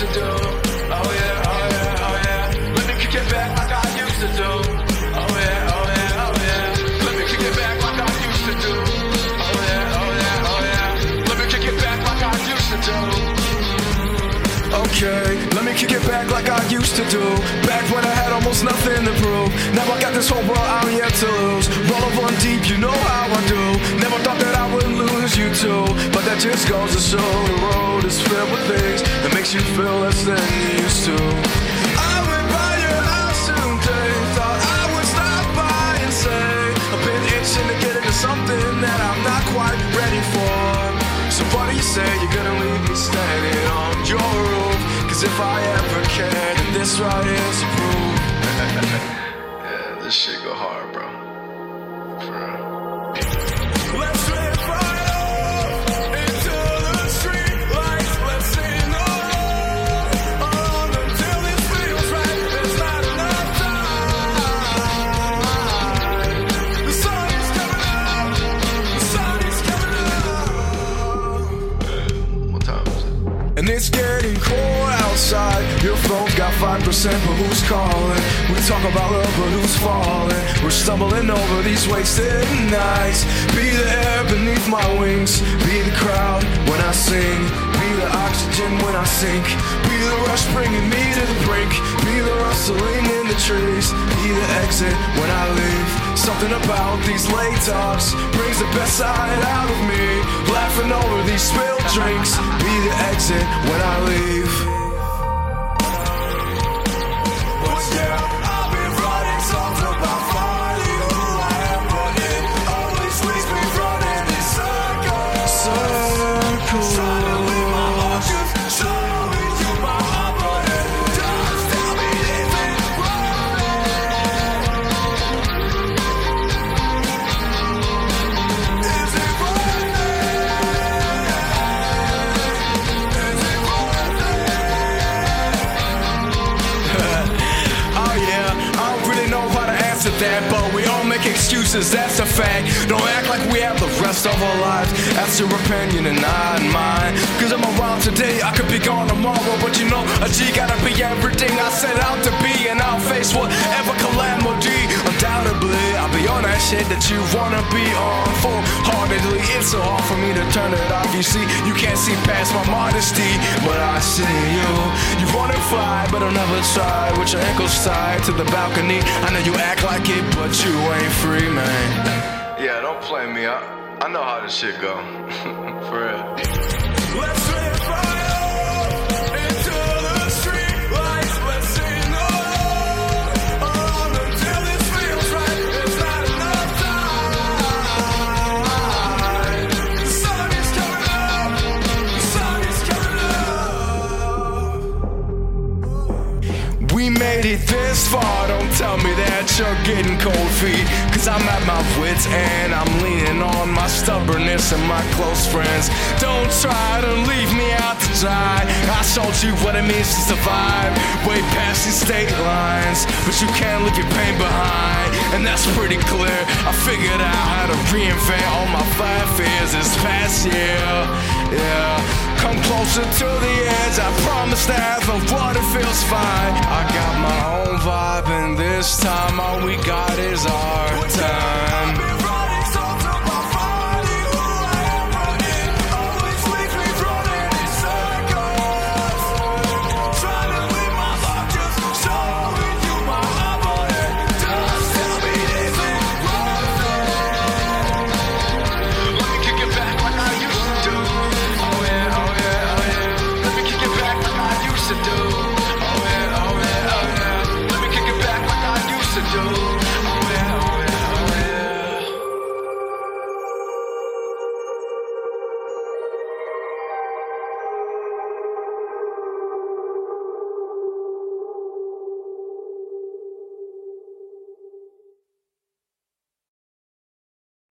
to do. I used to do. Back when I had almost nothing to prove. Now I got this whole world I'm yet to lose. Roll up on deep, you know how I do. Never thought that I would lose you too. But that just goes to show the road is filled with things that makes you feel less than you used to. I went by your house today, thought I would stop by and say I've been itching to get into something that I'm not quite ready for. So what do you say you're gonna leave me standing on your roof? If I ever can, then this right here's a proof. yeah, this shit go hard, bro. It's getting cold outside. Your phone's got 5%, but who's calling? We talk about love, but who's falling? We're stumbling over these wasted nights. Be the air beneath my wings. Be the crowd when I sing. Be the oxygen when I sink. Be the rush bringing me to the brink. Be the rustling in the trees. Be the exit when I leave. Something about these late talks brings the best side out of me. Laughing over these spilled drinks. Be the exit when I leave. That, but we all make excuses, that's a fact. Don't act like we have the rest of our lives. That's your opinion and not mine. Cause I'm around today, I could be gone tomorrow, but you know, a G gotta be everything I said out shit that you wanna be on full heartedly. It's so hard for me to turn it off. You see, you can't see past my modesty, but I see you. You wanna fly, but I'll never try. With your ankles tied to the balcony. I know you act like it, but you ain't free, man. Yeah, don't play me. I, I know how this shit go. For real. Let's live We made it this far, don't tell me that you're getting cold feet. Cause I'm at my wits' end, I'm leaning on my stubbornness and my close friends. Don't try to leave me out to dry. I showed you what it means to survive, way past these state lines. But you can't leave your pain behind, and that's pretty clear. I figured out how to reinvent all my five fears this past year. Yeah. Come closer to the edge. I promise that the water feels fine. I vibing this time. All we got is ours.